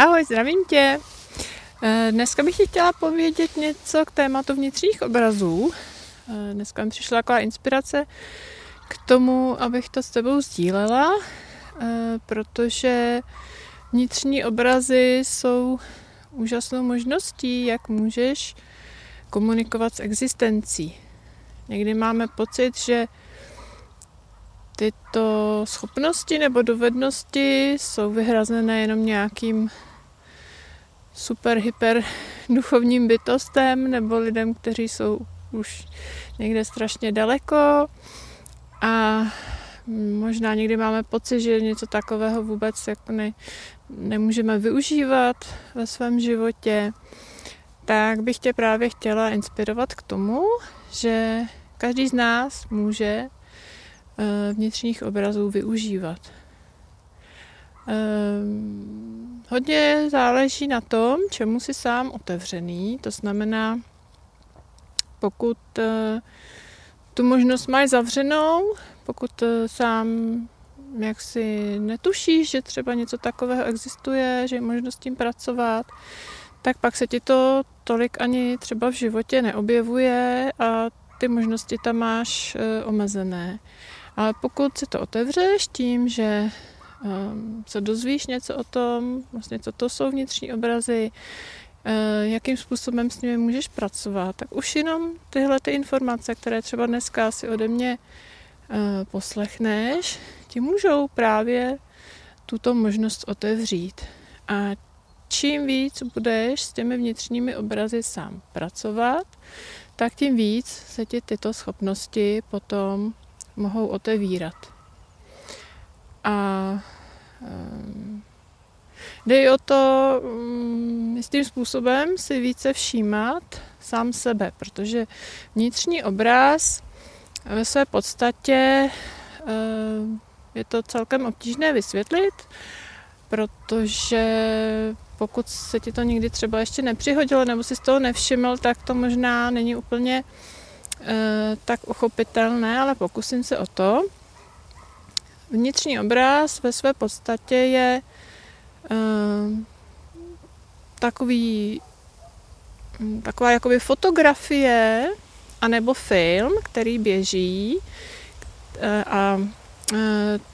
Ahoj, zdravím tě. Eh, dneska bych chtěla povědět něco k tématu vnitřních obrazů. Eh, dneska mi přišla taková inspirace k tomu, abych to s tebou sdílela, eh, protože vnitřní obrazy jsou úžasnou možností, jak můžeš komunikovat s existencí. Někdy máme pocit, že tyto schopnosti nebo dovednosti jsou vyhrazené jenom nějakým super, hyper duchovním bytostem nebo lidem, kteří jsou už někde strašně daleko a možná někdy máme pocit, že něco takového vůbec jako ne, nemůžeme využívat ve svém životě, tak bych tě právě chtěla inspirovat k tomu, že každý z nás může Eh, vnitřních obrazů využívat. Ehm, hodně záleží na tom, čemu si sám otevřený, to znamená, pokud eh, tu možnost máš zavřenou, pokud eh, sám jak si netušíš, že třeba něco takového existuje, že je možnost s tím pracovat, tak pak se ti to tolik ani třeba v životě neobjevuje a ty možnosti tam máš omezené. Ale pokud si to otevřeš tím, že se dozvíš něco o tom, vlastně co to jsou vnitřní obrazy, uh, jakým způsobem s nimi můžeš pracovat, tak už jenom tyhle ty informace, které třeba dneska si ode mě uh, poslechneš, ti můžou právě tuto možnost otevřít. A čím víc budeš s těmi vnitřními obrazy sám pracovat, tak tím víc se ti tyto schopnosti potom mohou otevírat. A um, jde o to um, jistým způsobem si více všímat sám sebe, protože vnitřní obraz ve své podstatě um, je to celkem obtížné vysvětlit, protože pokud se ti to nikdy třeba ještě nepřihodilo nebo si z toho nevšiml, tak to možná není úplně Eh, tak uchopitelné, ale pokusím se o to. Vnitřní obraz ve své podstatě je uh, takový, taková jakoby fotografie anebo film, který běží uh, a uh,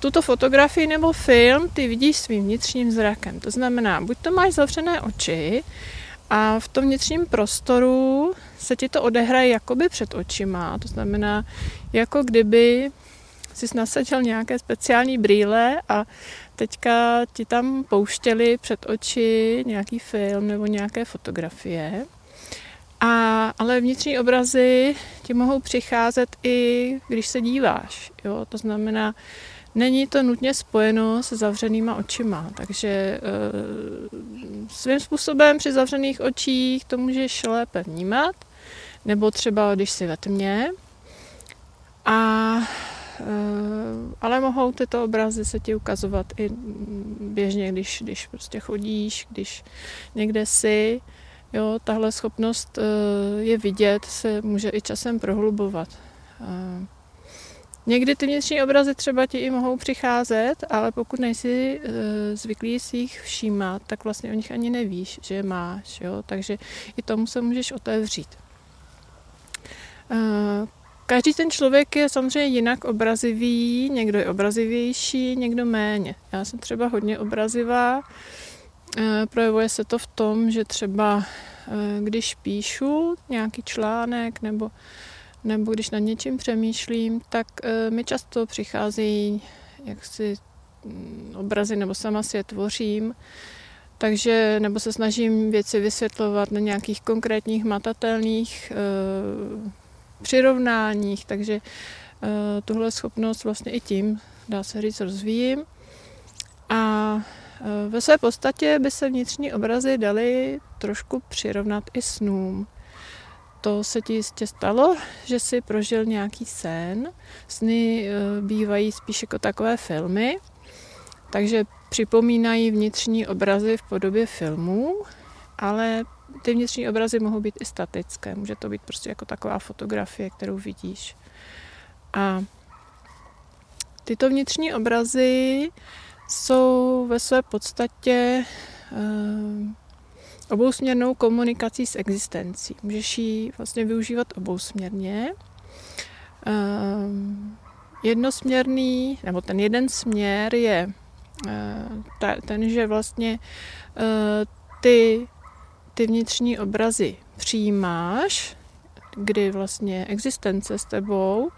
tuto fotografii nebo film ty vidíš svým vnitřním zrakem. To znamená, buď to máš zavřené oči a v tom vnitřním prostoru se ti to odehraje jakoby před očima. To znamená, jako kdyby si nasadil nějaké speciální brýle a teďka ti tam pouštěli před oči nějaký film nebo nějaké fotografie. A, ale vnitřní obrazy ti mohou přicházet i když se díváš. Jo? To znamená, Není to nutně spojeno se zavřenýma očima, takže e, svým způsobem při zavřených očích to můžeš lépe vnímat, nebo třeba když si ve tmě. A, e, ale mohou tyto obrazy se ti ukazovat i běžně, když, když prostě chodíš, když někde jsi. Jo, tahle schopnost e, je vidět se může i časem prohlubovat. E, Někdy ty vnitřní obrazy třeba ti i mohou přicházet, ale pokud nejsi zvyklý si jich všímat, tak vlastně o nich ani nevíš, že je máš. Jo? Takže i tomu se můžeš otevřít. Každý ten člověk je samozřejmě jinak obrazivý, někdo je obrazivější, někdo méně. Já jsem třeba hodně obrazivá, e, projevuje se to v tom, že třeba když píšu nějaký článek nebo nebo když nad něčím přemýšlím, tak e, mi často přichází jaksi mm, obrazy nebo sama si je tvořím, takže nebo se snažím věci vysvětlovat na nějakých konkrétních matatelných přirovnáních, takže e, tuhle schopnost vlastně i tím, dá se říct, rozvíjím. A e, ve své podstatě by se vnitřní obrazy daly trošku přirovnat i snům to se ti jistě stalo, že si prožil nějaký sen. Sny eh, bývají spíš jako takové filmy, takže připomínají vnitřní obrazy v podobě filmů, ale ty vnitřní obrazy mohou být i statické. Může to být prostě jako taková fotografie, kterou vidíš. A tyto vnitřní obrazy jsou ve své podstatě obousměrnou komunikací s existencí. Můžeš ji vlastně využívat obousměrně. Jednosměrný, nebo ten jeden směr je ten, že vlastně ty, ty vnitřní obrazy přijímáš, kdy vlastně existence s tebou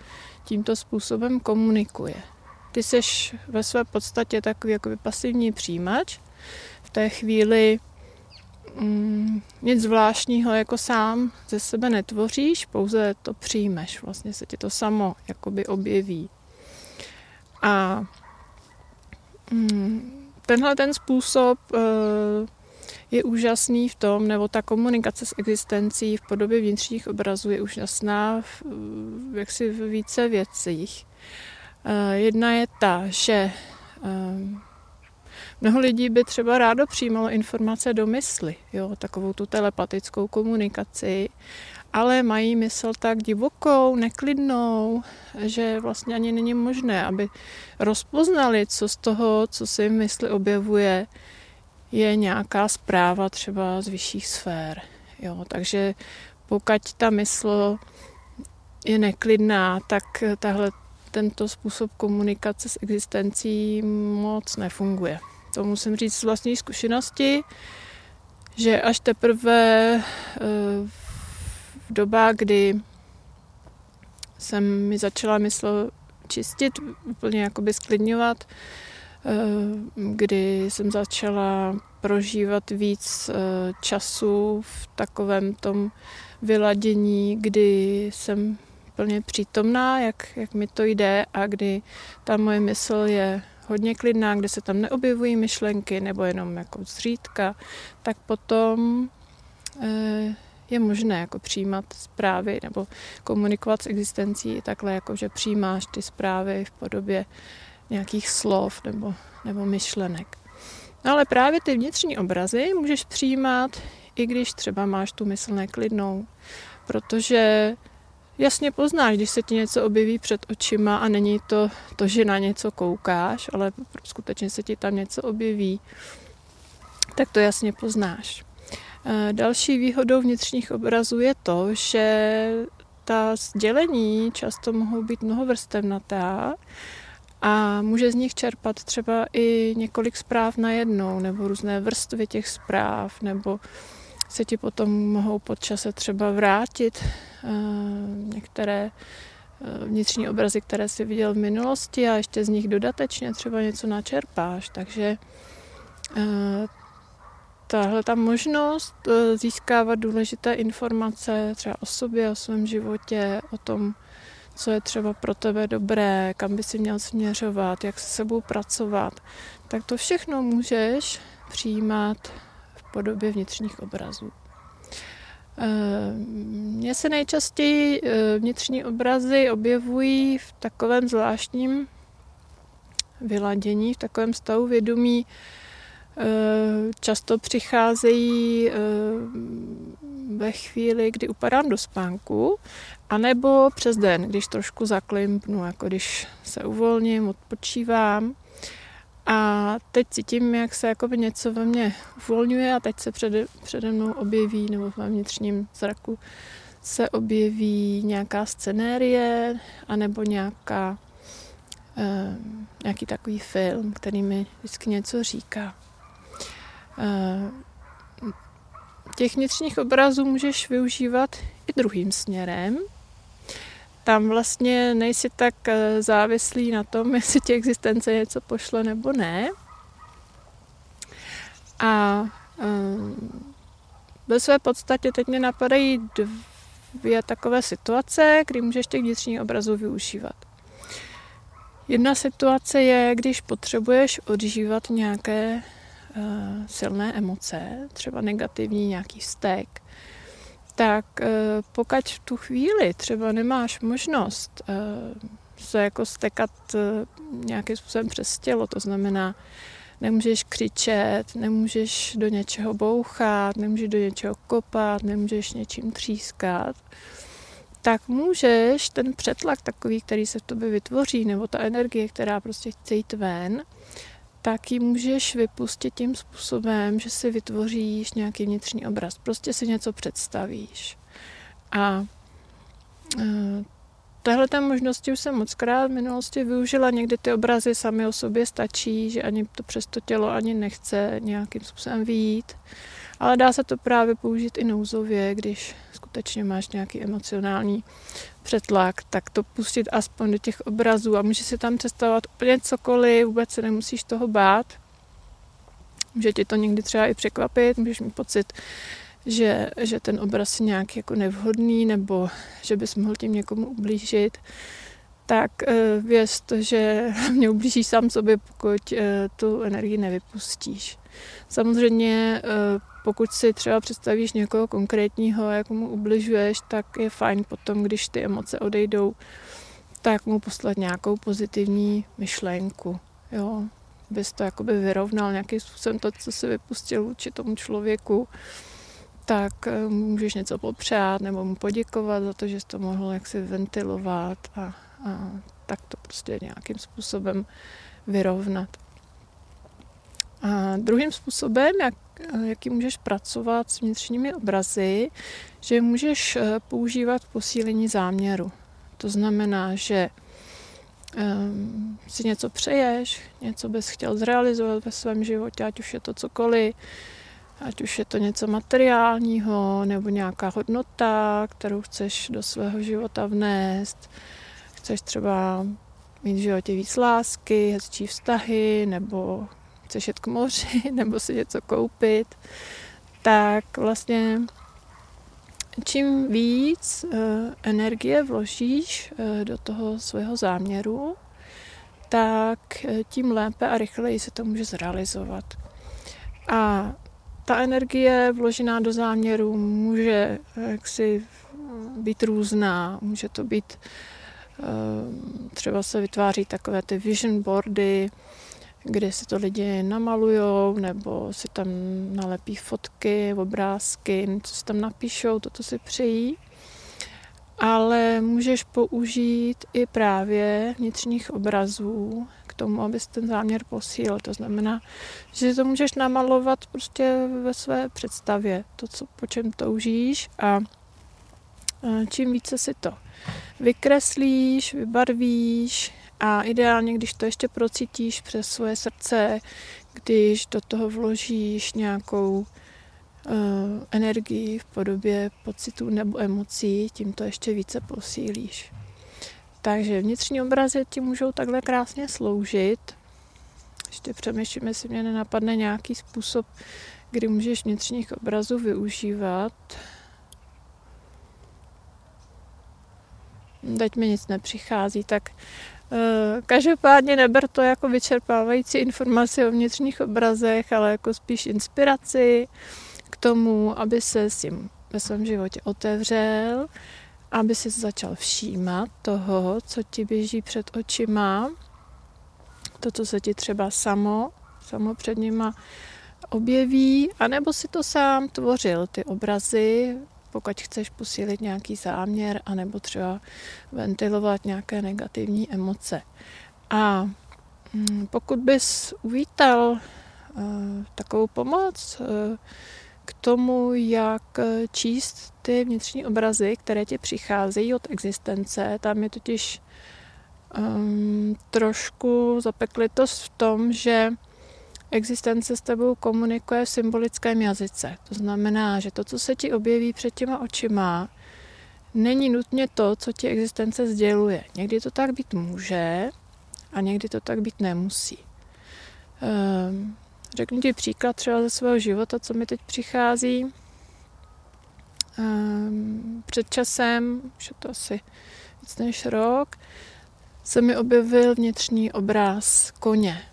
tímto způsobem komunikuje. Ty jsi ve své podstatě takový jako pasivní přijímač. V té chvíli mm, nic zvláštního jako sám ze sebe netvoříš, pouze to přijmeš. Vlastně se ti to samo jakoby objeví. A mm, tenhle ten způsob uh, je úžasný v tom, nebo ta komunikace s existencí v podobě vnitřních obrazů je úžasná v, jaksi v více věcích. Eh, jedna je ta, že eh, mnoho lidí by třeba rádo přijímalo informace do mysli, jo, takovou tu telepatickou komunikaci, ale mají mysl tak divokou, neklidnou, že vlastně ani není možné, aby rozpoznali, co z toho, co si v mysli objevuje, je nějaká zpráva třeba z vyšších sfér. Jo, takže pokud ta mysl je neklidná, tak tahle, tento způsob komunikace s existencí moc nefunguje. To musím říct z vlastní zkušenosti, že až teprve eh, v dobách, kdy jsem mi začala mysl čistit, úplně jakoby sklidňovat, kdy jsem začala prožívat víc eh, času v takovém tom vyladění, kdy jsem plně přítomná, jak, jak mi to jde a kdy ta moje mysl je hodně klidná, kde se tam neobjevují myšlenky nebo jenom jako zřídka, tak potom eh, je možné jako přijímat zprávy nebo komunikovat s existencí takhle, jako že přijímáš ty zprávy v podobě nějakých slov nebo, nebo myšlenek. No ale právě ty vnitřní obrazy můžeš přijímat, i když třeba máš tu mysl neklidnou, protože jasně poznáš, když se ti něco objeví před očima a není to to, že na něco koukáš, ale skutečně se ti tam něco objeví, tak to jasně poznáš. E, další výhodou vnitřních obrazů je to, že ta sdělení často mohou být mnohovrstevnatá a může z nich čerpat třeba i několik zpráv najednou, nebo různé vrstvy těch zpráv, nebo se ti potom mohou pod čase třeba vrátit uh, některé uh, vnitřní obrazy, které jsi viděl v minulosti a ještě z nich dodatečně třeba něco načerpáš. Takže uh, tahle ta možnost získávat důležité informace třeba o sobě, o svém životě, o tom, co je třeba pro tebe dobré, kam by si měl směřovat, jak se sebou pracovat, tak to všechno můžeš přijímat v podobě vnitřních obrazů. Eh, mně se nejčastěji eh, vnitřní obrazy objevují v takovém zvláštním vyladění, v takovém stavu vědomí. Eh, často přicházejí ve chvíli, kdy upadám do spánku a nebo přes den, když trošku zaklimpnu, jako když se uvolním, odpočívám. A teď cítím, jak se jako něco ve mně uvolňuje a teď se přede, přede mnou objeví, nebo v mém vnitřním zraku se objeví nějaká scenérie, anebo nějaká, eh, nějaký takový film, který mi vždycky něco říká. Eh, těch vnitřních obrazů můžeš využívat i druhým směrem, tam vlastně nejsi tak eh, závislý na tom, jestli ti existence něco pošle nebo ne. A eh, ve své podstatě teď mě napadají dvě takové situace, kdy můžeš těch vnitřních obrazů využívat. Jedna situace je, když potřebuješ odžívat nějaké uh, silné emoce, třeba negativní nějaký vztek, tak eh, pokud v tu chvíli třeba nemáš možnost eh, se jako stekat eh, nějakým způsobem přes tělo, to znamená, nemůžeš křičet, nemůžeš do něčeho bouchat, nemůžeš do něčeho kopat, nemůžeš něčím třískat, tak můžeš ten přetlak takový, který se v tobě vytvoří, nebo ta energie, která prostě chce jít ven, tak ji můžeš vypustit tím způsobem, že si vytvoříš nějaký vnitřní obraz. Prostě si něco představíš. A e, Tahle ta možnosti už jsem moc krát v minulosti využila. Někdy ty obrazy sami o sobě stačí, že ani to přes to tělo ani nechce nějakým způsobem výjít. Ale dá se to právě použít i nouzově, když skutečně máš nějaký emocionální přetlak, tak to pustit aspoň do těch obrazů a můžeš si tam představovat úplně cokoliv, vůbec se nemusíš toho bát. Může tě to někdy třeba i překvapit, můžeš mít pocit, že, že ten obraz je nějak jako nevhodný nebo že bys mohl tím někomu ublížit, tak uh, věz to, že mě ublížíš sám sobě, pokud uh, tu energii nevypustíš. Samozřejmě uh, pokud si třeba představíš někoho konkrétního, jak mu ubližuješ, tak je fajn potom, když ty emoce odejdou, tak mu poslat nějakou pozitivní myšlenku. Jo, bys to jakoby vyrovnal nějakým způsobem to, co si vypustil vůči tomu člověku, tak eh, můžeš něco popřát nebo mu poděkovat za to, že jsi to mohl jaksi ventilovat a, a tak to prostě nějakým způsobem vyrovnat. A druhým způsobem, jak, jaký můžeš pracovat s vnitřními obrazy, že můžeš eh, používat posílení záměru. To znamená, že um, si něco přeješ, něco bys chtěl zrealizovat ve svém životě, ať už je to cokoliv, ať už je to něco materiálního nebo nějaká hodnota, kterou chceš do svého života vnést. Chceš třeba mít v životě víc lásky, hezčí vztahy, nebo chceš jet k moři, nebo si něco koupit, tak vlastně čím víc uh, energie vložíš uh, do toho svého záměru, tak uh, tím lépe a rychleji se to může zrealizovat. A ta energie vložená do záměru může jaksi být různá. Může to být, třeba se vytváří takové ty vision boardy, kde si to lidi namalujou, nebo si tam nalepí fotky, obrázky, co si tam napíšou, toto si přejí. Ale můžeš použít i právě vnitřních obrazů k tomu, abys ten záměr posílil. To znamená, že to můžeš namalovat prostě ve své představě, to, co, po čem toužíš a čím více si to vykreslíš, vybarvíš, a ideálně, když to ještě procítíš přes svoje srdce, když do toho vložíš nějakou uh, energii v podobě pocitů nebo emocí, tím to ještě více posílíš. Takže vnitřní obrazy ti můžou takhle krásně sloužit. Ještě přemýšlím, jestli mě nenapadne nějaký způsob, kdy můžeš vnitřních obrazů využívat. Teď mi nic nepřichází, tak Eh, každopádně neber to jako vyčerpávající informace o vnitřních obrazech, ale jako spíš inspiraci k tomu, aby se s tím ve svém životě otevřel, aby si začal všímat toho, co ti běží před očima, to, co se ti třeba samo, samo před nima objeví, anebo si to sám tvořil, ty obrazy pokud chceš posílit nějaký záměr anebo třeba ventilovat nějaké negativní emoce. A mm, pokud bys uvítal uh, takovou pomoc uh, k tomu, jak číst ty vnitřní obrazy, které ti přicházejí od existence, tam je totiž um, trošku zapeklitost v tom, že existence s tebou komunikuje v symbolickém jazyce. To znamená, že to, co se ti objeví před těma očima, není nutně to, co ti existence sděluje. Někdy to tak být může a někdy to tak být nemusí. Um, řeknu ti příklad třeba ze svého života, co mi teď přichází. Um, před časem, už je to asi víc než rok, se mi objevil vnitřní obraz koně.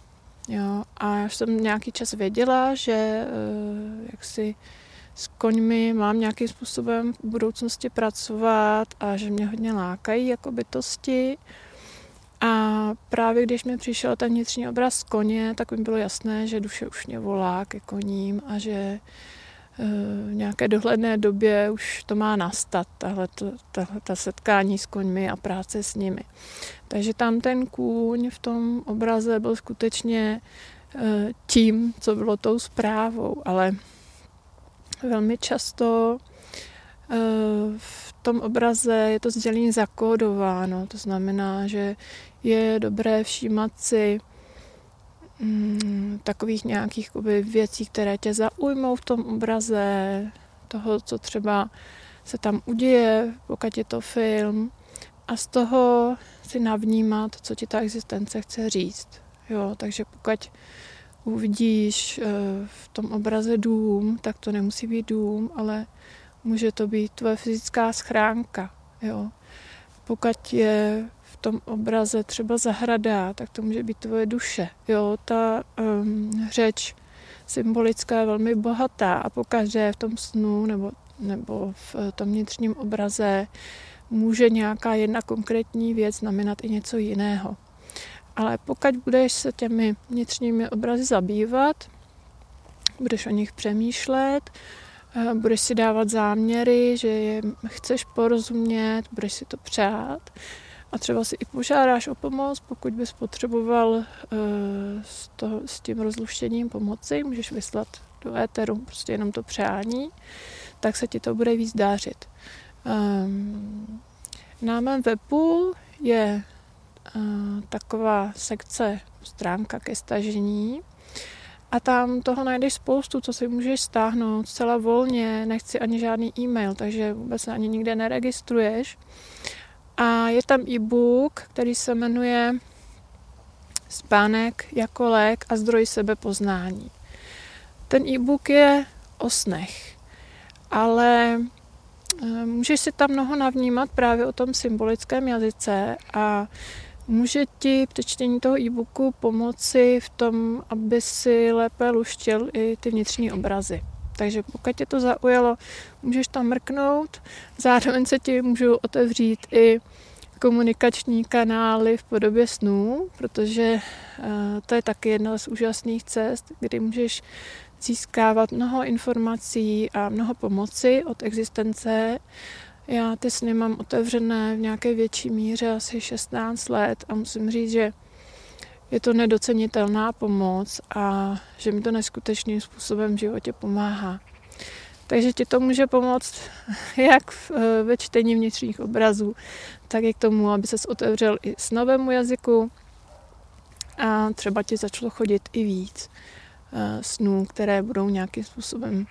Jo, a já jsem nějaký čas věděla, že eh, jak si s koňmi mám nějakým způsobem v budoucnosti pracovat a že mě hodně lákají jako bytosti. A právě když mi přišel ten vnitřní obraz koně, tak mi bylo jasné, že duše už mě volá ke koním a že v nějaké dohledné době už to má nastat, tahle, tahle, ta setkání s koňmi a práce s nimi. Takže tam ten kůň v tom obraze byl skutečně tím, co bylo tou zprávou, ale velmi často eh, v tom obraze je to sdělení zakódováno. To znamená, že je dobré všímat si mm, takových nějakých věcí, které tě zaujmou v tom obraze, toho, co třeba se tam uděje, pokud je to film, a z toho si navnímat, co ti ta existence chce říct. Jo, takže pokud uvidíš eh, v tom obraze dům, tak to nemusí být dům, ale může to být tvoje fyzická schránka. Jo. Pokud je tom obraze třeba zahrada, tak to může být tvoje duše. Jo, ta um, řeč symbolická je velmi bohatá a pokaždé v tom snu nebo, nebo v tom vnitřním obraze může nějaká jedna konkrétní věc znamenat i něco jiného. Ale pokud budeš se těmi vnitřními obrazy zabývat, budeš o nich přemýšlet, eh, budeš si dávat záměry, že je chceš porozumět, budeš si to přát a třeba si i požádáš o pomoc, pokud bys potřeboval eh, s, to, s tím rozluštěním pomoci, můžeš vyslat do éteru prostě jenom to přání, tak se ti to bude víc dářit. Um, na mém webu je uh, taková sekce, stránka ke stažení a tam toho najdeš spoustu, co si můžeš stáhnout zcela volně, nechci ani žádný e-mail, takže vůbec ani nikde neregistruješ. A je tam e-book, který se jmenuje Spánek jako lék a zdroj sebepoznání. Ten e-book je o snech, ale Eh, můžeš si tam mnoho navnímat právě o tom symbolickém jazyce a může ti přečtení toho e-booku pomoci v tom, aby si lépe luštil i ty vnitřní obrazy. Takže pokud tě to zaujalo, můžeš tam mrknout. Zároveň se ti můžou otevřít i komunikační kanály v podobě snů, protože eh, to je taky jedna z úžasných cest, kdy můžeš získávat mnoho informací a mnoho pomoci od existence. Já ty sny mám otevřené v nějaké větší míře, asi 16 let a musím říct, že je to nedocenitelná pomoc a že mi to neskutečným způsobem v životě pomáhá. Takže ti to může pomoct jak ve čtení vnitřních obrazů, tak i k tomu, aby se otevřel i s novému jazyku a třeba ti začalo chodit i víc. Eh, snů, které budou nějakým způsobem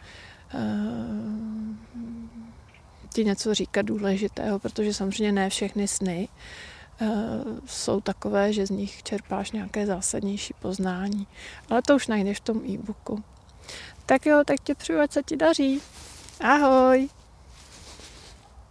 eh, ti něco říkat důležitého, protože samozřejmě ne všechny sny eh, jsou takové, že z nich čerpáš nějaké zásadnější poznání. Ale to už najdeš v tom e-booku. Tak jo, tak tě přeju, ať se ti daří. Ahoj!